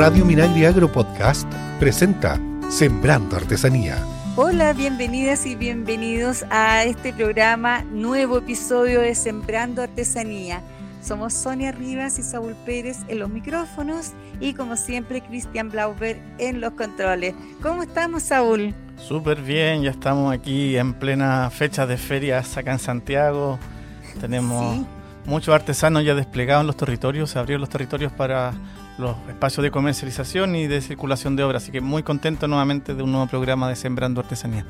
Radio Minagri Agro Podcast presenta Sembrando Artesanía. Hola, bienvenidas y bienvenidos a este programa, nuevo episodio de Sembrando Artesanía. Somos Sonia Rivas y Saúl Pérez en los micrófonos y como siempre Cristian Blauber en los controles. ¿Cómo estamos, Saúl? Súper bien, ya estamos aquí en plena fecha de ferias acá en Santiago. Tenemos muchos artesanos ya desplegados en los territorios, se abrieron los territorios para los espacios de comercialización y de circulación de obras. Así que muy contento nuevamente de un nuevo programa de Sembrando Artesanía.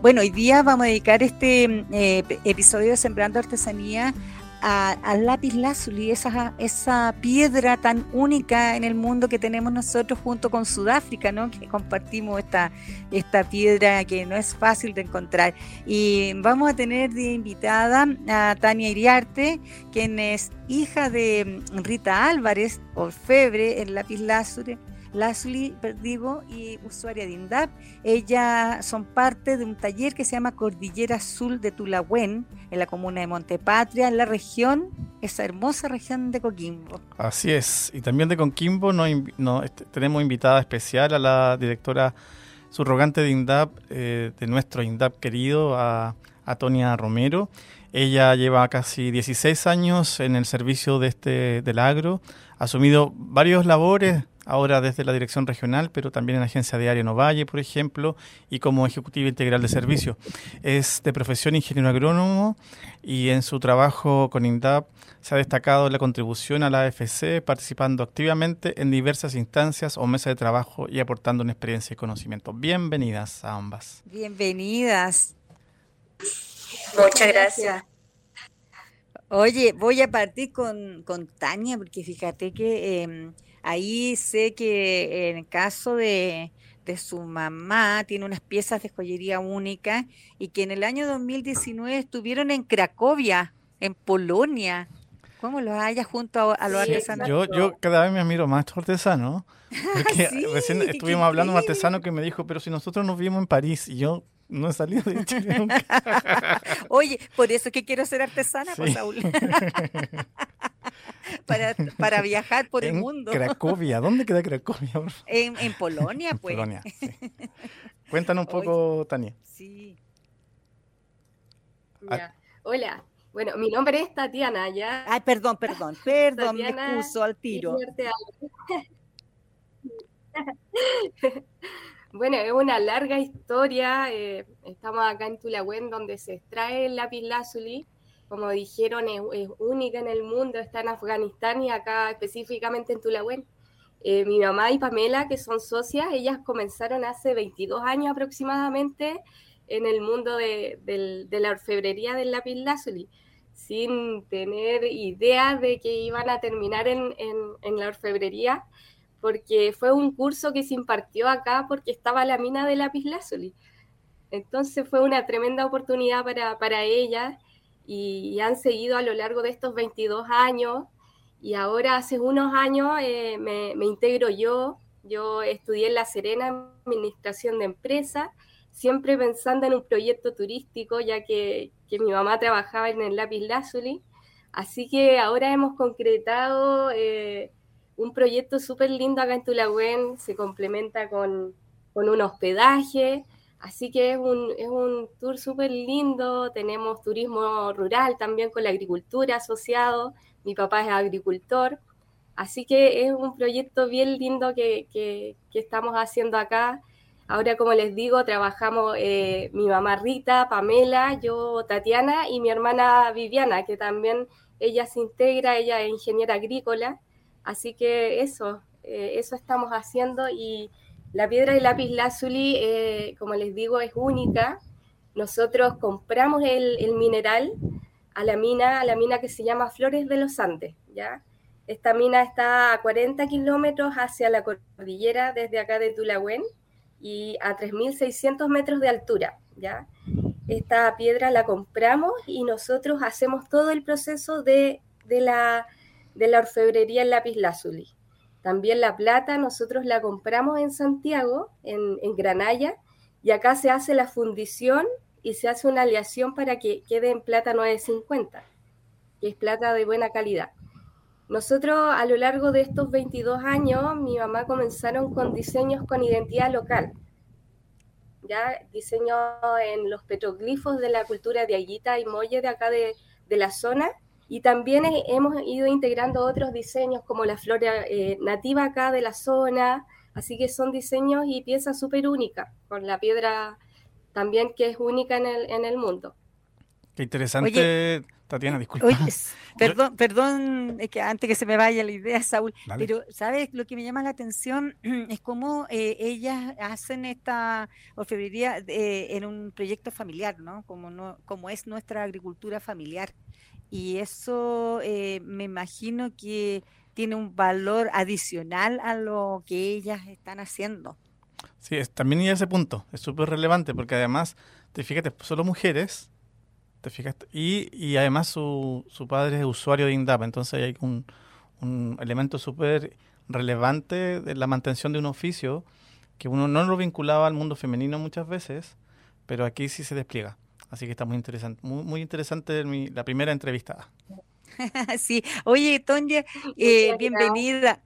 Bueno, hoy día vamos a dedicar este eh, episodio de Sembrando Artesanía al lápiz lazuli, esa, esa piedra tan única en el mundo que tenemos nosotros junto con Sudáfrica, ¿no? que compartimos esta, esta piedra que no es fácil de encontrar. Y vamos a tener de invitada a Tania Iriarte, quien es hija de Rita Álvarez, orfebre en lápiz lazuli Lashley Perdigo y usuaria de INDAP. Ellas son parte de un taller que se llama Cordillera Azul de Tulahuen, en la comuna de Montepatria, en la región, esa hermosa región de Coquimbo. Así es, y también de Coquimbo no, este, tenemos invitada especial a la directora subrogante de INDAP, eh, de nuestro INDAP querido, a, a Tonia Romero. Ella lleva casi 16 años en el servicio de este, del agro, ha asumido varios labores ahora desde la dirección regional, pero también en la agencia de Área Novalle, por ejemplo, y como ejecutiva integral de servicio. Es de profesión ingeniero agrónomo y en su trabajo con INDAP se ha destacado la contribución a la AFC, participando activamente en diversas instancias o mesas de trabajo y aportando una experiencia y conocimiento. Bienvenidas a ambas. Bienvenidas. Muchas gracias. Oye, voy a partir con, con Tania, porque fíjate que... Em, Ahí sé que en el caso de, su mamá tiene unas piezas de joyería únicas y que en el año 2019 estuvieron en Cracovia, en Polonia. ¿Cómo los haya junto a, los artesanos? Yo, yo cada vez me admiro más a estos artesanos. Porque recién estuvimos hablando de un artesano que me dijo, pero si nosotros nos vimos en París y yo no he salido de Chile nunca. Oye, por eso es que quiero ser artesana, pues, Saúl. para, para viajar por el mundo. Cracovia, ¿dónde queda Cracovia? En, en Polonia, pues. Polonia, Cuéntanos un poco, Tania. Sí. Hola, bueno, mi nombre es Tatiana, ¿ya? Ay, perdón, perdón, perdón, me excuso al tiro. bueno, es una larga historia. Eh, estamos acá en Tulagüen, donde se extrae el lápiz lazuli como dijeron, es, única en el mundo, está en Afganistán y acá específicamente en Tulahuen. Eh, mi mamá y Pamela, que son socias, ellas comenzaron hace 22 años aproximadamente en el mundo de, la orfebrería del lápiz lazuli, sin tener idea de que iban a terminar en, la orfebrería, porque fue un curso que se impartió acá porque estaba la mina de lápiz lazuli. Entonces fue una tremenda oportunidad para, para ellas y, han seguido a lo largo de estos 22 años. Y ahora hace unos años eh, me, integro yo. Yo estudié en La Serena Administración de Empresas, siempre pensando en un proyecto turístico, ya que, que mi mamá trabajaba en el Lápiz Lazuli. Así que ahora hemos concretado eh, un proyecto súper lindo acá en Tulagüen, se complementa con, con un hospedaje, Así que es un, es un tour súper lindo, tenemos turismo rural también con la agricultura asociado, mi papá es agricultor, así que es un proyecto bien lindo que, que, estamos haciendo acá. Ahora, como les digo, trabajamos eh, mi mamá Rita, Pamela, yo Tatiana y mi hermana Viviana, que también ella se integra, ella es ingeniera agrícola, así que eso, eh, eso estamos haciendo y la piedra de lápiz lazuli, eh, como les digo, es única. Nosotros compramos el, mineral a la mina, a la mina que se llama Flores de los Andes, ¿ya? Esta mina está a 40 kilómetros hacia la cordillera desde acá de Tulahuen y a 3.600 metros de altura, ¿ya? Esta piedra la compramos y nosotros hacemos todo el proceso de, la, de la orfebrería en lápiz lazuli. También la plata nosotros la compramos en Santiago, en, Granaya, y acá se hace la fundición y se hace una aleación para que quede en plata 950, que es plata de buena calidad. Nosotros a lo largo de estos 22 años, mi mamá comenzaron con diseños con identidad local. Ya diseño en los petroglifos de la cultura de Aguita y Molle de acá de, de la zona. Y también hemos ido integrando otros diseños como la flora eh, nativa acá de la zona. Así que son diseños y piezas súper únicas, con la piedra también que es única en el, en el mundo. Qué interesante, Tatiana, disculpa. perdón, perdón, es que antes que se me vaya la idea, Saúl, pero ¿sabes? Lo que me llama la atención es cómo eh, ellas hacen esta orfebrería eh, en un proyecto familiar, ¿no? Como, no, como es nuestra agricultura familiar. Y eso eh, me imagino que tiene un valor adicional a lo que ellas están haciendo. Sí, es, también y ese punto, es súper relevante porque además, te fíjate, solo mujeres, te fijas, y, y además su, su padre es usuario de INDAP, entonces hay un, un elemento súper relevante de la mantención de un oficio que uno no lo vinculaba al mundo femenino muchas veces, pero aquí sí se despliega. Así que está muy interesante, muy, muy interesante mi, la primera entrevista. sí, oye, Tonya, eh, bienvenida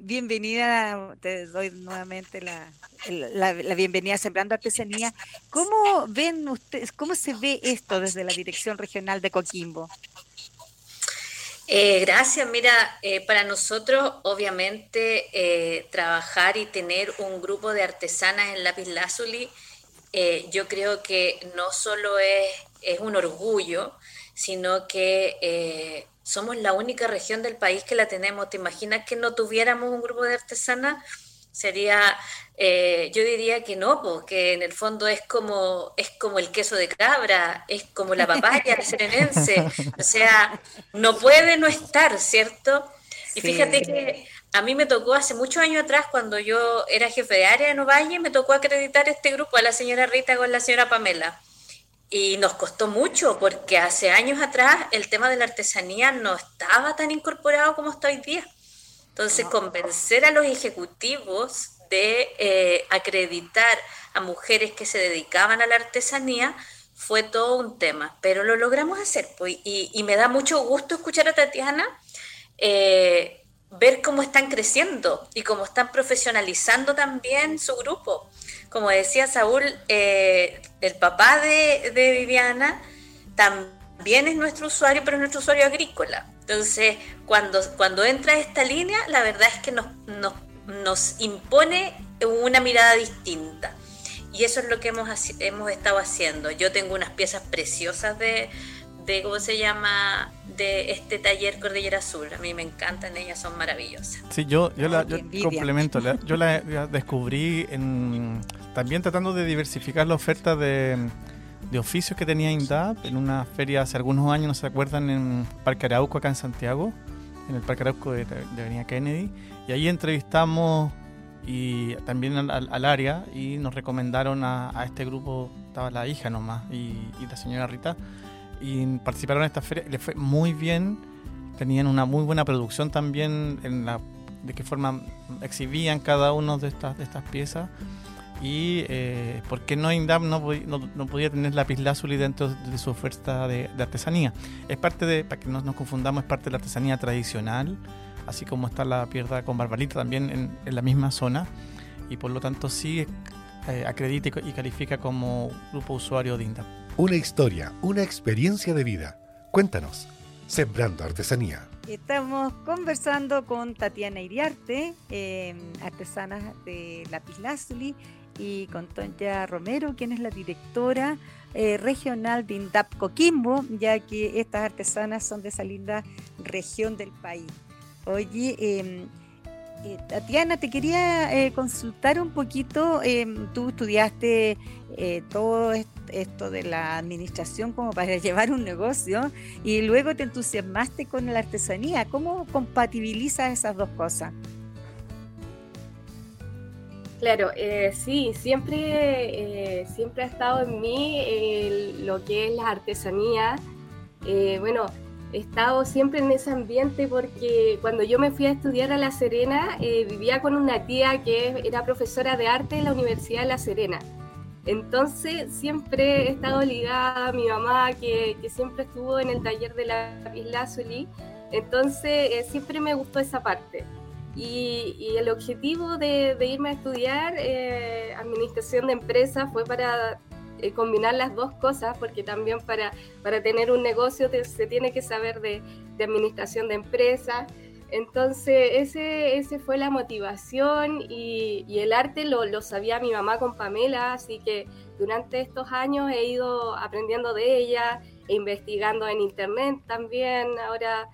bienvenida, te doy nuevamente la, la, bienvenida a Sembrando Artesanía. ¿Cómo ven ustedes, cómo se ve esto desde la Dirección Regional de Coquimbo? Eh, gracias, mira, eh, para nosotros obviamente eh, trabajar y tener un grupo de artesanas en Lápiz Lazuli, yo creo que no solo es, es un orgullo, sino que somos la única región del país que la tenemos. ¿Te imaginas que no tuviéramos un grupo de artesanas? Sería, eh, yo diría que no, porque en el fondo es como, es como el queso de cabra, es como la papaya serenense. O sea, no puede no estar, ¿cierto? Y fíjate que a mí me tocó hace muchos años atrás, cuando yo era jefe de área en Ovalle, me tocó acreditar este grupo a la señora Rita con la señora Pamela. Y nos costó mucho porque hace años atrás el tema de la artesanía no estaba tan incorporado como está hoy día. Entonces, convencer a los ejecutivos de eh, acreditar a mujeres que se dedicaban a la artesanía fue todo un tema, pero lo logramos hacer. Pues, y, me da mucho gusto escuchar a Tatiana eh, ver cómo están creciendo y cómo están profesionalizando también su grupo como decía Saúl, eh, el papá de, Viviana también es nuestro usuario, pero es nuestro usuario agrícola. Entonces, cuando, cuando entra esta línea, la verdad es que nos, nos, impone una mirada distinta. Y eso es lo que hemos, hemos estado haciendo. Yo tengo unas piezas preciosas de, de, ¿cómo se llama? De este taller Cordillera Azul. A mí me encantan, ellas son maravillosas. Sí, yo, yo, la, complemento. yo la, descubrí en, también tratando de diversificar la oferta de, de oficios que tenía INDAP en una feria hace algunos años, no se acuerdan, en Parque Arauco, acá en Santiago, en el Parque Arauco de, Avenida Kennedy. Y ahí entrevistamos y también al, área y nos recomendaron a, este grupo, estaba la hija nomás y, y la señora Rita y participaron en esta feria. Les fue muy bien. Tenían una muy buena producción también en la de qué forma exhibían cada una de estas, de estas piezas. Y eh, por qué no INDAP no, no, podía tener lapislázuli dentro de su oferta de, artesanía. Es parte de, para que no nos confundamos, es parte de la artesanía tradicional, así como está la piedra con barbalita también en, en la misma zona. Y por lo tanto sí eh, acredita y califica como grupo usuario de INDAP. Una historia, una experiencia de vida. Cuéntanos, Sembrando Artesanía. Estamos conversando con Tatiana Iriarte, eh, artesana de Lapislázuli, y con Tonya Romero, quien es la directora eh, regional de INDAP Coquimbo, ya que estas artesanas son de esa linda región del país. Oye, em, eh, Tatiana, te quería eh, consultar un poquito, em, tú estudiaste eh, todo esto de la administración como para llevar un negocio y luego te entusiasmaste con la artesanía. ¿Cómo compatibilizas esas dos cosas? Claro, sí, siempre, siempre ha estado en mí lo que es la artesanía. bueno, he estado siempre en ese ambiente porque cuando yo me fui a estudiar a La Serena, eh, vivía con una tía que era profesora de arte en la Universidad de La Serena. Entonces siempre he estado ligada a mi mamá, que, que siempre estuvo en el taller de la Lazuli. Entonces, eh, siempre me gustó esa parte. Y, el objetivo de, irme a estudiar eh, administración de empresas fue para eh, combinar las dos cosas, porque también para, para tener un negocio se tiene que saber de, administración de empresas. Entonces, ese, ese fue la motivación y, y el arte lo, lo, sabía mi mamá con Pamela, así que durante estos años he ido aprendiendo de ella, e investigando en internet también. Ahora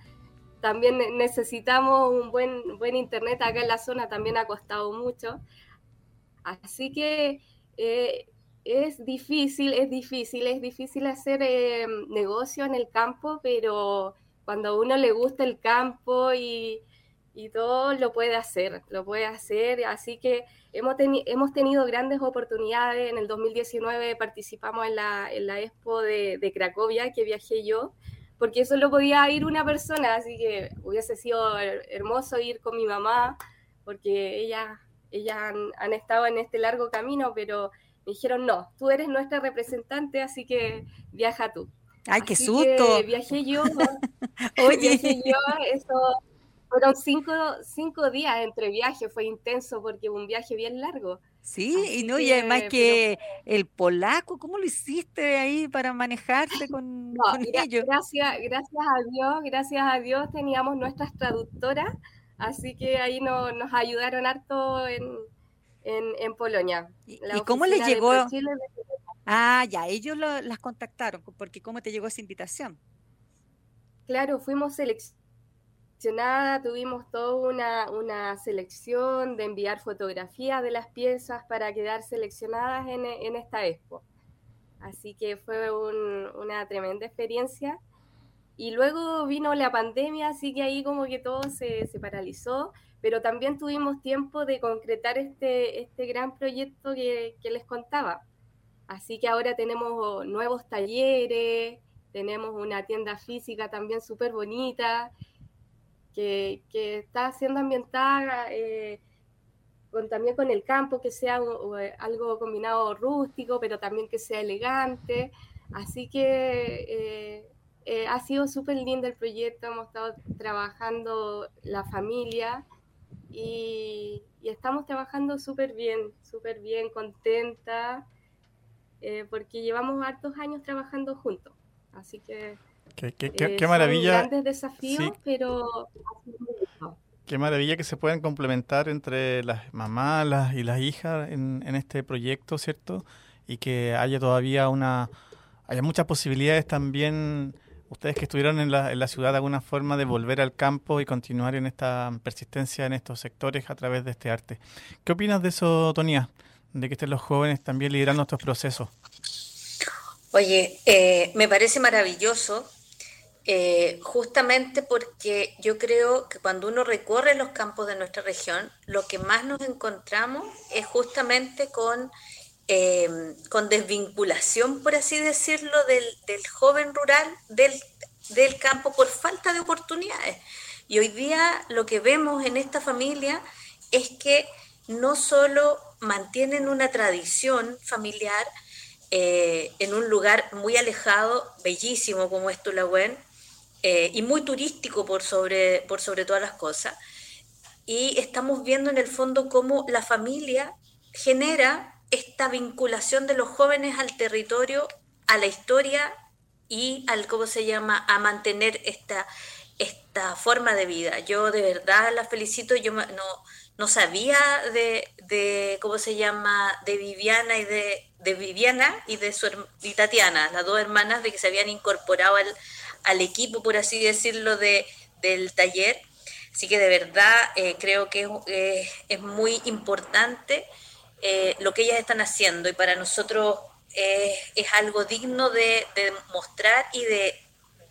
también necesitamos un buen, buen internet acá en la zona, también ha costado mucho. Así que eh, es difícil, es difícil, es difícil hacer eh, negocio en el campo, pero cuando a uno le gusta el campo y, y todo, lo puede hacer, lo puede hacer. Así que hemos, hemos tenido grandes oportunidades. En el 2019 participamos en la, en la Expo de, de Cracovia, que viajé yo porque solo podía ir una persona, así que hubiese sido hermoso ir con mi mamá, porque ellas, ellas han, estado en este largo camino, pero me dijeron, no, tú eres nuestra representante, así que viaja tú. ¡Ay, qué susto! viajé yo, Oye. viajé yo, eso fueron cinco, cinco días entre viajes, fue intenso porque un viaje bien largo. Sí, y no, y además que el polaco, ¿cómo lo hiciste ahí para manejarte con, ellos? Gracias, gracias a Dios, gracias a Dios teníamos nuestras traductoras, así que ahí no, nos ayudaron harto en, en, Polonia. ¿Y, cómo les llegó? ah, ya, ellos las contactaron, porque ¿cómo te llegó esa invitación? Claro, fuimos seleccionados tuvimos toda una, selección de enviar fotografías de las piezas para quedar seleccionadas en, esta expo. Así que fue una tremenda experiencia. Y luego vino la pandemia, así que ahí como que todo se, paralizó, pero también tuvimos tiempo de concretar este, este gran proyecto que, que les contaba. Así que ahora tenemos nuevos talleres, tenemos una tienda física también súper bonita que, está siendo ambientada eh, con, también con el campo, que sea algo combinado rústico, pero también que sea elegante. Así que eh, eh, ha sido súper lindo el proyecto, hemos estado trabajando la familia y, estamos trabajando súper bien, súper bien, contenta, porque llevamos hartos años trabajando juntos. Así que Qué, qué, qué, eh, maravilla. grandes desafíos, pero Qué maravilla que se puedan complementar entre las mamás y las hijas en, en, este proyecto, ¿cierto? Y que haya todavía una, haya muchas posibilidades también, ustedes que estuvieron en la, en la ciudad alguna forma, de volver al campo y continuar en esta persistencia en estos sectores a través de este arte. ¿Qué opinas de eso, Tonia? De que estén los jóvenes también liderando estos procesos. Oye, eh, me parece maravilloso eh, justamente porque yo creo que cuando uno recorre los campos de nuestra región, lo que más nos encontramos es justamente con, eh, con desvinculación, por así decirlo, del, joven rural del, del campo por falta de oportunidades. Y hoy día lo que vemos en esta familia es que no solo mantienen una tradición familiar, eh, en un lugar muy alejado, bellísimo como es Tulahuen, eh, y muy turístico por sobre, por sobre todas las cosas. Y estamos viendo en el fondo cómo la familia genera esta vinculación de los jóvenes al territorio, a la historia y al, ¿cómo se llama?, a mantener esta, esta forma de vida. Yo de verdad la felicito, yo no, no sabía de, de, ¿cómo se llama?, de Viviana y de, de Viviana y de su y Tatiana, las dos hermanas de que se habían incorporado al, al equipo, por así decirlo, de, del taller. Así que de verdad eh, creo que es, es muy importante eh, lo que ellas están haciendo y para nosotros es algo digno de, de mostrar y de,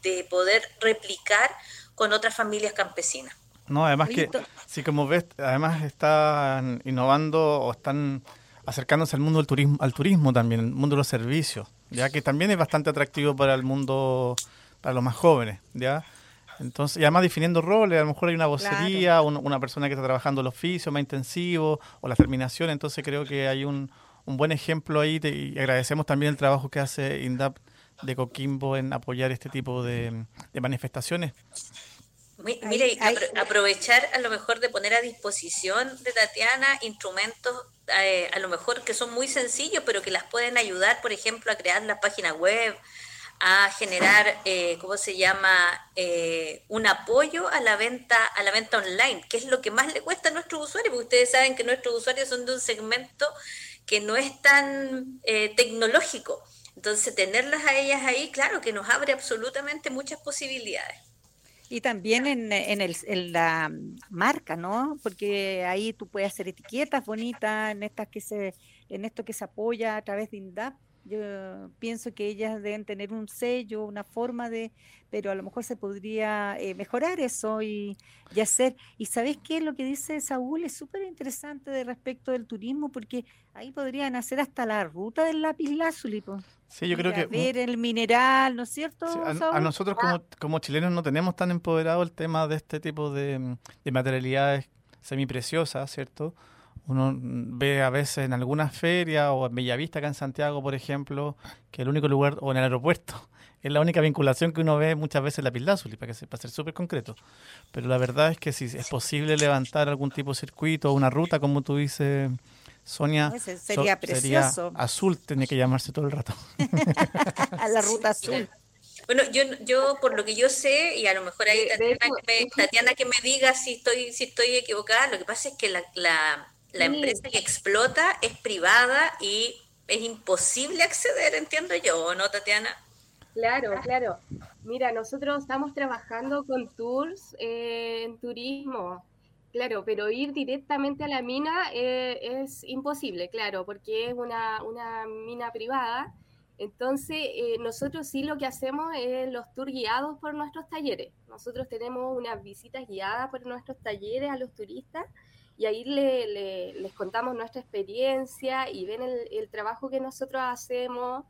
de, poder replicar con otras familias campesinas. No, además que, si como ves, además están innovando o están acercándose al mundo del turismo, al turismo también, el mundo de los servicios, ya que también es bastante atractivo para el mundo para los más jóvenes, ¿ya? Entonces, y además definiendo roles, a lo mejor hay una vocería, una persona que está trabajando el oficio más intensivo o la terminación, entonces creo que hay un, un buen ejemplo ahí y agradecemos también el trabajo que hace INDAP de Coquimbo en apoyar este tipo de, manifestaciones. Mire, aprovechar a lo mejor de poner a disposición de Tatiana instrumentos eh, a lo mejor que son muy sencillos, pero que las pueden ayudar, por ejemplo, a crear la página web, a generar, eh, ¿cómo se llama?, eh, un apoyo a la venta a la venta online, que es lo que más le cuesta a nuestros usuarios, porque ustedes saben que nuestros usuarios son de un segmento que no es tan eh, tecnológico. Entonces, tenerlas a ellas ahí, claro, que nos abre absolutamente muchas posibilidades. Y también en, en, el, en, la marca, ¿no? Porque ahí tú puedes hacer etiquetas bonitas en estas que se, en esto que se apoya a través de INDAP yo pienso que ellas deben tener un sello, una forma de, pero a lo mejor se podría eh, mejorar eso y, hacer. Y sabes qué, lo que dice Saúl es súper interesante de respecto del turismo, porque ahí podrían hacer hasta la ruta del lápiz lazuli. Sí, yo creo que... Ver el mineral, ¿no es cierto? a, nosotros como, como, chilenos no tenemos tan empoderado el tema de este tipo de, de materialidades semipreciosas, ¿cierto? Uno ve a veces en algunas ferias o en Bellavista, acá en Santiago, por ejemplo, que el único lugar, o en el aeropuerto, es la única vinculación que uno ve muchas veces en la Pildazuli, para, que, para ser súper concreto. Pero la verdad es que si es posible levantar algún tipo de circuito o una ruta, como tú dices, Sonia, sería precioso. azul, tiene que llamarse todo el rato. a la ruta azul. Bueno, yo, yo por lo que yo sé, y a lo mejor ahí Tatiana, que me, diga si estoy, si estoy equivocada, lo que pasa es que la, la empresa que explota es privada y es imposible acceder, entiendo yo, ¿no, Tatiana? Claro, claro. Mira, nosotros estamos trabajando con tours eh, en turismo, claro, pero ir directamente a la mina eh, es imposible, claro, porque es una, una mina privada. Entonces, eh, nosotros sí lo que hacemos es los tours guiados por nuestros talleres. Nosotros tenemos unas visitas guiadas por nuestros talleres a los turistas y ahí le, les contamos nuestra experiencia y ven el, trabajo que nosotros hacemos.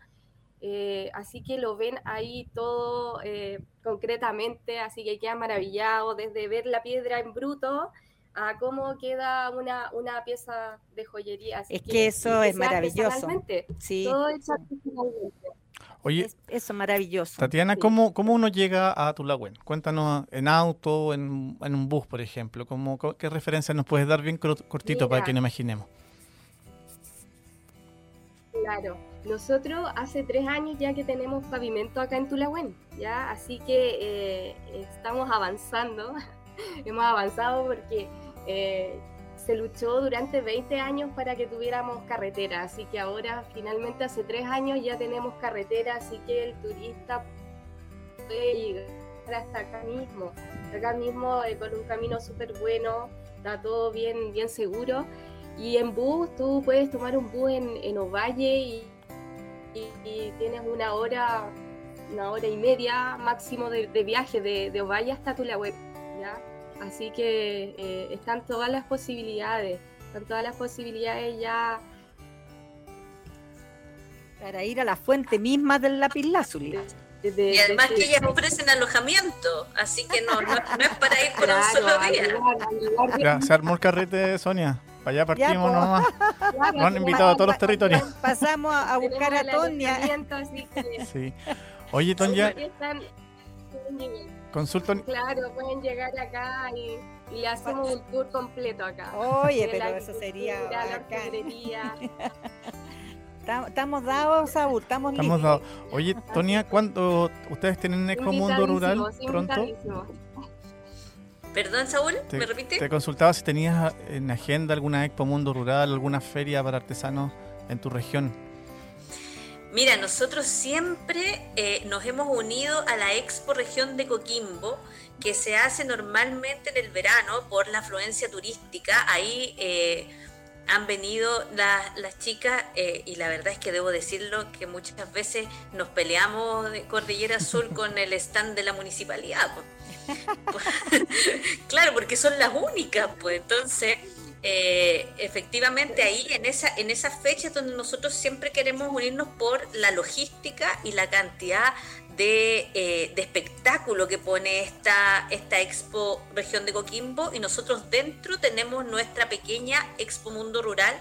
Eh, así que lo ven ahí todo eh, concretamente, así que quedan maravillados desde ver la piedra en bruto a cómo queda una, una pieza de joyería. es que, eso es maravilloso. Sí. Todo hecho artesanalmente. Oye, eso es maravilloso. Tatiana, ¿cómo, ¿cómo uno llega a Tulagüen? Cuéntanos en auto, en, en un bus, por ejemplo. ¿Cómo, ¿Qué referencias nos puedes dar bien cortito para que nos imaginemos? Claro, nosotros hace tres años ya que tenemos pavimento acá en Tulagüen, ¿ya? Así que eh, estamos avanzando, hemos avanzado porque eh, se luchó durante 20 años para que tuviéramos carretera, así que ahora finalmente hace tres años ya tenemos carretera, así que el turista puede llegar hasta acá mismo, acá mismo eh, con un camino súper bueno, está todo bien, bien seguro. Y en bus, tú puedes tomar un bus en, en Ovalle y, tienes una hora, una hora y media máximo de, viaje de, de Ovalle hasta Tulahue, ¿ya? Así que eh, están todas las posibilidades, están todas las posibilidades ya. Para ir a la fuente misma del lazuli. y además que ellas ofrecen alojamiento, así que no, no, es para ir por un solo día. Ya, se armó el carrete, Sonia. Para allá partimos nomás. Nos han invitado a todos los territorios. Pasamos a buscar a Tonia. Sí. Oye, Tonia. Consultan. Claro, pueden llegar acá y, le hacemos un tour completo acá. Oye, pero eso sería Estamos dados, Saúl, estamos, estamos dados. Oye, Tonia, ¿cuándo ustedes tienen Expo Mundo Rural pronto? Perdón, Saúl, ¿me repite? Te consultaba si tenías en agenda alguna Expo Mundo Rural, alguna feria para artesanos en tu región. Mira, nosotros siempre eh, nos hemos unido a la Expo Región de Coquimbo, que se hace normalmente en el verano por la afluencia turística. Ahí eh, han venido las chicas eh, y la verdad es que debo decirlo que muchas veces nos peleamos de Cordillera Azul con el stand de la municipalidad. claro, porque son las únicas, pues entonces eh, efectivamente ahí en esa en esas fechas donde nosotros siempre queremos unirnos por la logística y la cantidad de, eh, de, espectáculo que pone esta, esta Expo Región de Coquimbo y nosotros dentro tenemos nuestra pequeña Expo Mundo Rural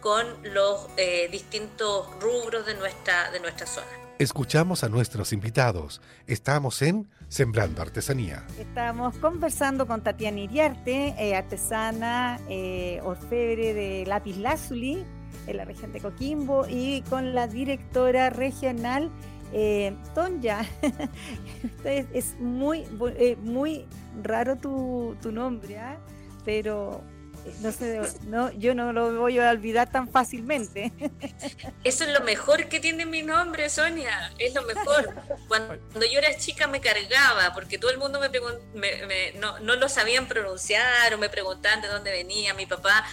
con los eh, distintos rubros de nuestra, de nuestra zona. Escuchamos a nuestros invitados. Estamos en Sembrando Artesanía. Estamos conversando con Tatiana Iriarte, eh, artesana, eh, orfebre de Lápiz Lazuli en la región de Coquimbo y con la directora regional eh, Tonya. es, es, muy, muy raro tu, tu nombre, ¿eh? pero no sé, no, yo no lo voy a olvidar tan fácilmente. Eso es lo mejor que tiene mi nombre, Sonia, es lo mejor. Cuando yo era chica me cargaba, porque todo el mundo me, me, me no, no, lo sabían pronunciar o me preguntaban de dónde venía. Mi papá,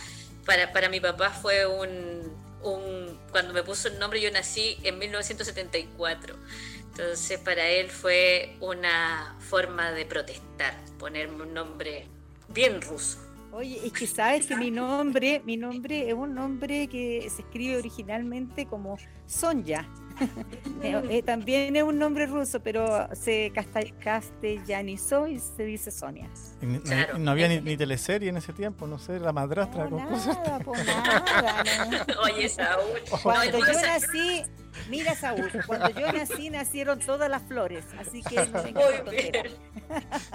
para, para mi papá fue un, un, cuando me puso el nombre yo nací en 1974. Entonces para él fue una forma de protestar, ponerme un nombre bien ruso. Oye, es que sabes que mi nombre, mi nombre es un nombre que se escribe originalmente como Sonja. eh, también es un nombre ruso, pero se castellanizó y se dice Sonia. No, claro. no había ni, ni, teleserie en ese tiempo, no sé, la madrastra. No, nada, pues nada, no. Oye, Saúl. Cuando yo nací, mira Saúl, cuando yo nací nacieron todas las flores, así que no Muy bien.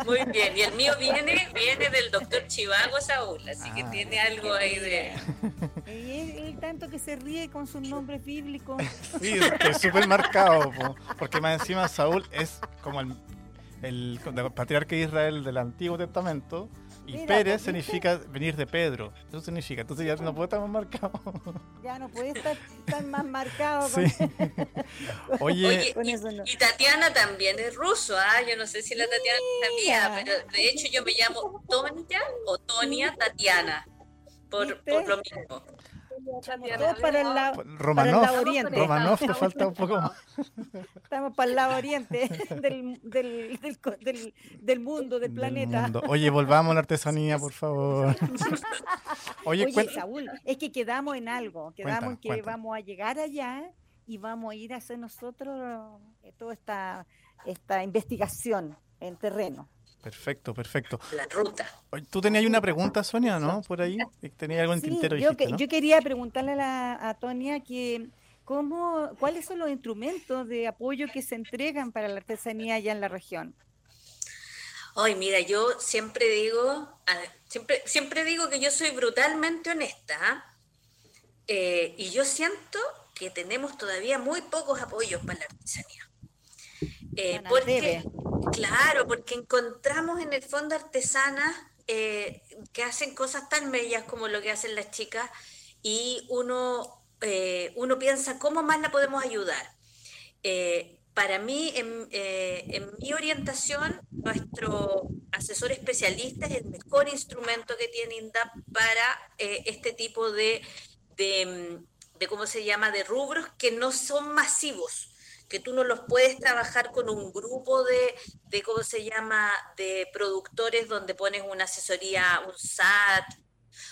Muy bien, y el mío viene, viene del doctor Chivago Saúl, así ah, que tiene algo ahí de... Y el, tanto que se ríe con sus nombres bíblicos. Sí, es súper marcado, po, porque más encima Saúl es como el, el, el patriarca de Israel del Antiguo Testamento, y Mira, Pérez significa venir de Pedro. Eso significa. Entonces ya no puede estar más marcado. Ya no puede estar tan más marcado. Sí. Oye, Oye y, no. y, Tatiana también es ruso. ¿ah? Yo no sé si la Tatiana sabía, pero de hecho yo me llamo Tonia o Tonia Tatiana. Por, por lo mismo. Estamos para el lado, Romanov, para el lado oriente. Romanov te falta un poco más. Estamos para el lado oriente del, del, del, del mundo, del, planeta. Mundo. Oye, volvamos a la artesanía, por favor. Oye, Oye Saúl, es que quedamos en algo. Quedamos cuéntame, que cuéntame. vamos a llegar allá y vamos a ir a hacer nosotros eh, toda esta, esta investigación en terreno. Perfecto, perfecto. La ruta. Tú tenías una pregunta, Sonia, ¿no? Por ahí. Tenías algo en sí, tintero. Yo, dijiste, que, ¿no? yo quería preguntarle a, la, a Tonia que cómo, cuáles son los instrumentos de apoyo que se entregan para la artesanía allá en la región. Ay, mira, yo siempre digo, siempre, siempre digo que yo soy brutalmente honesta eh, y yo siento que tenemos todavía muy pocos apoyos para la artesanía. Eh, porque, claro, porque encontramos en el fondo artesanas eh, que hacen cosas tan bellas como lo que hacen las chicas y uno, eh, uno piensa cómo más la podemos ayudar. Eh, para mí, en, en, mi orientación, nuestro asesor especialista es el mejor instrumento que tiene INDAP para este tipo de, de, de, ¿cómo se llama?, de rubros que no son masivos que tú no los puedes trabajar con un grupo de, de, ¿cómo se llama?, de productores donde pones una asesoría, un SAT,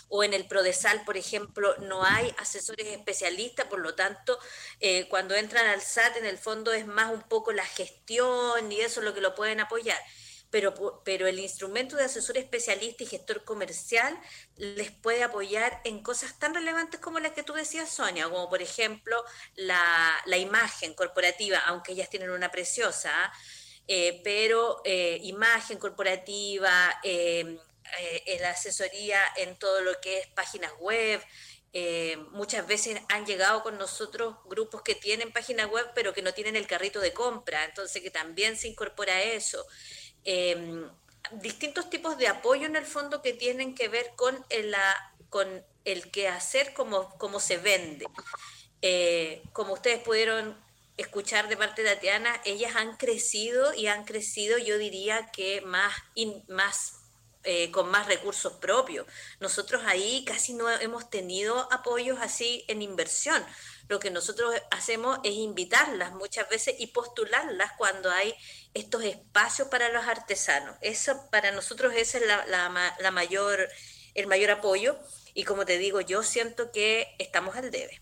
o en el Prodesal, por ejemplo, no hay asesores especialistas, por lo tanto, eh, cuando entran al SAT, en el fondo es más un poco la gestión y eso es lo que lo pueden apoyar pero, pero el instrumento de asesor especialista y gestor comercial les puede apoyar en cosas tan relevantes como las que tú decías, Sonia, como por ejemplo la, la imagen corporativa, aunque ellas tienen una preciosa, eh, pero eh, imagen corporativa, eh, la asesoría en todo lo que es páginas web, eh, muchas veces han llegado con nosotros grupos que tienen página web pero que no tienen el carrito de compra, entonces que también se incorpora eso. Eh, distintos tipos de apoyo en el fondo que tienen que ver con el, con el quehacer como, como se vende. Eh, como ustedes pudieron escuchar de parte de Tatiana, ellas han crecido y han crecido, yo diría que más, más eh, con más recursos propios. Nosotros ahí casi no hemos tenido apoyos así en inversión. Lo que nosotros hacemos es invitarlas muchas veces y postularlas cuando hay estos espacios para los artesanos. Eso para nosotros ese es la, la, la mayor, el mayor apoyo y como te digo, yo siento que estamos al debe.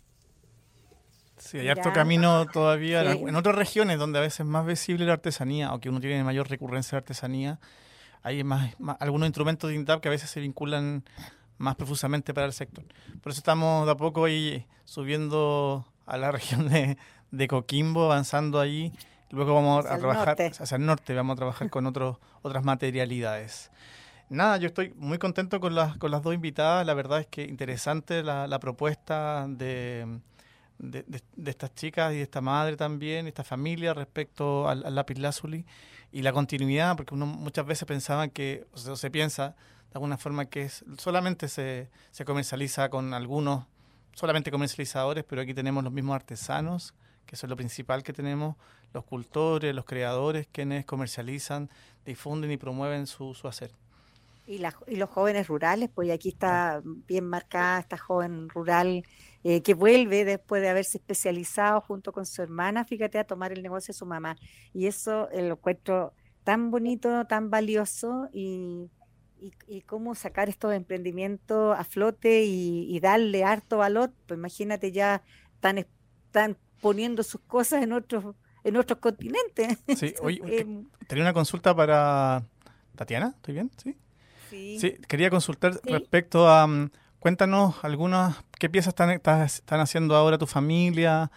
Sí, hay harto camino todavía sí. en otras regiones donde a veces es más visible la artesanía o que uno tiene mayor recurrencia de artesanía. Hay más, más algunos instrumentos de INDAP que a veces se vinculan más profusamente para el sector. Por eso estamos de a poco ahí subiendo a la región de, de Coquimbo, avanzando ahí. Luego vamos a trabajar hacia el norte, vamos a trabajar con otros otras materialidades. Nada, yo estoy muy contento con las, con las dos invitadas. La verdad es que interesante la, la propuesta de, de, estas chicas y de esta madre también, esta familia respecto al, lápiz lazuli y la continuidad, porque uno muchas veces pensaba que, o se piensa de alguna forma que es, solamente se, se comercializa con algunos, solamente comercializadores, pero aquí tenemos los mismos artesanos, que eso es lo principal que tenemos, los cultores, los creadores, quienes comercializan, difunden y promueven su, su hacer. Y, y los jóvenes rurales, pues aquí está bien marcada esta joven rural eh, que vuelve después de haberse especializado junto con su hermana, fíjate, a tomar el negocio de su mamá. Y eso eh, lo encuentro tan bonito, tan valioso y, y, cómo sacar estos emprendimientos a flote y, darle harto valor. Pues imagínate ya tan, tan poniendo sus cosas en otros en otros continentes. Sí, oye, tenía una consulta para Tatiana, ¿estoy bien? Sí. Sí, quería consultar respecto a mm, Cuéntanos algunas, ¿qué piezas están, están haciendo ahora tu familia?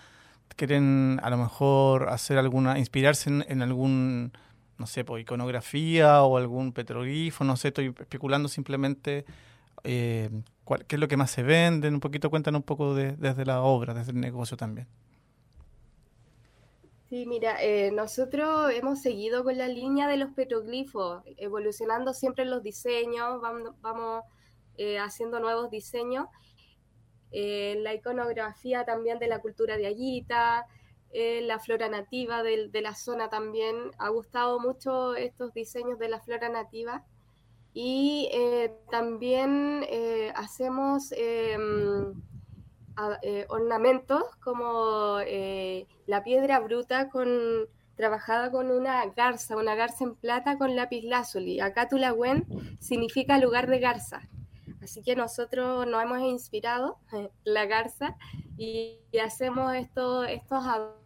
¿Quieren a lo mejor hacer alguna, inspirarse en, algún, no sé, pues, iconografía o algún petroglifo? No sé, estoy especulando simplemente eh, qué es lo que más se vende. Un poquito, cuéntanos un poco desde la obra, desde el negocio también. Sí, mira, eh, nosotros hemos seguido con la línea de los petroglifos, evolucionando siempre los diseños, vamos, eh, haciendo nuevos diseños. La iconografía también de la cultura de Ayita, eh, la flora nativa de, la zona también. Ha gustado mucho estos diseños de la flora nativa. Y también hacemos em, ornamentos como la piedra bruta trabajada con una garza, una garza en plata con lápiz lazuli. Acá Tulagüen significa lugar de garza. Así que nosotros nos hemos inspirado, la garza, y, hacemos estos, estos adornos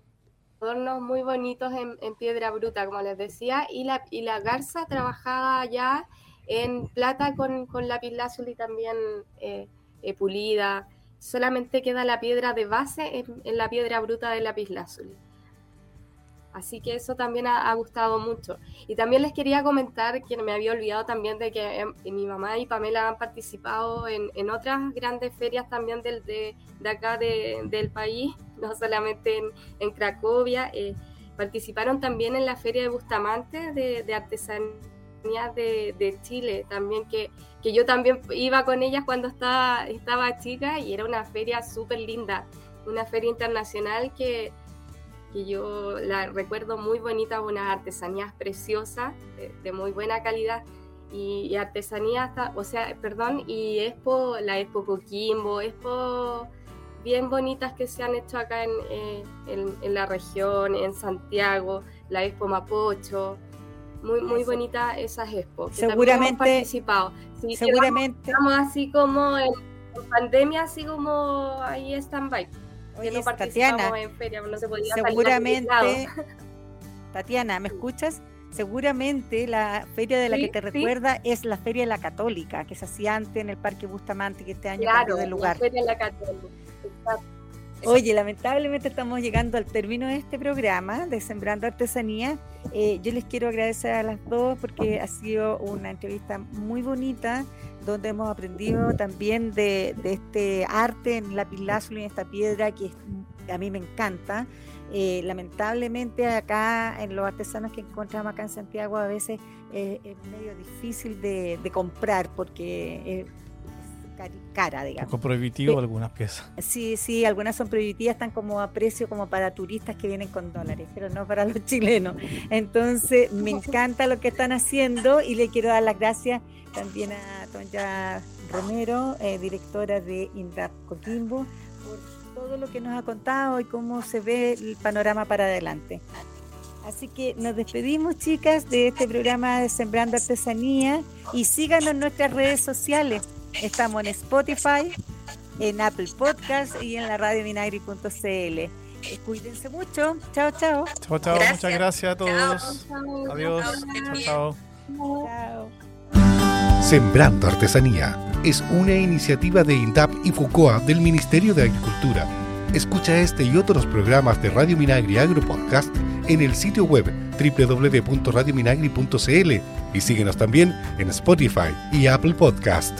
muy bonitos en, piedra bruta, como les decía, y la, y la garza trabajada ya en plata con, con lápiz lazuli también eh, eh, pulida. Solamente queda la piedra de base en, en la piedra bruta del lápiz lazuli. Así que eso también ha, gustado mucho. Y también les quería comentar que me había olvidado también de que em, mi mamá y Pamela han participado en, otras grandes ferias también del, de, acá del país, no solamente en, Cracovia. Eh, participaron también en la feria de Bustamante de, artesanía de, Chile, también que, que yo también iba con ellas cuando estaba, estaba chica y era una feria súper linda, una feria internacional que que yo la recuerdo muy bonita, unas artesanías preciosas, de, muy buena calidad, y, artesanía o sea, perdón, y expo, la Expo Coquimbo, expo bien bonitas que se han hecho acá en, eh, en, la región, en Santiago, la Expo Mapocho, muy, muy bonita esas expo. seguramente. participado. seguramente. Estamos así como en, pandemia, así como ahí stand-by. Oye, Tatiana, seguramente, Tatiana, ¿me escuchas? Seguramente la feria de la que te recuerda es la Feria de la Católica, que se hacía antes en el Parque Bustamante, que este año cambió de lugar. La Feria de la Católica. Oye, lamentablemente estamos llegando al término de este programa de Sembrando Artesanía. Eh, yo les quiero agradecer a las dos porque ha sido una entrevista muy bonita donde hemos aprendido también de, este arte en la y en esta piedra que a mí me encanta. Eh, lamentablemente acá en los artesanos que encontramos acá en Santiago a veces es medio difícil de, comprar porque cara, digamos. ¿Con prohibitivo algunas piezas? Sí, sí, algunas son prohibitivas, están como a precio como para turistas que vienen con dólares, pero no para los chilenos. Entonces, me encanta lo que están haciendo y le quiero dar las gracias también a Tonya Romero, eh, directora de INDAP Coquimbo, por todo lo que nos ha contado y cómo se ve el panorama para adelante. Así que nos despedimos, chicas, de este programa de Sembrando Artesanía y síganos en nuestras redes sociales. Estamos en Spotify, en Apple Podcast y en la radio minagri.cl. Cuídense mucho. Chao, chao. Chao, chao. Muchas gracias a todos. Adiós. chao. chao. Sembrando Artesanía es una iniciativa de INDAP y FUCOA del Ministerio de Agricultura. Escucha este y otros programas de Radio Minagri Agro Podcast en el sitio web www.radiominagri.cl y síguenos también en Spotify y Apple Podcast.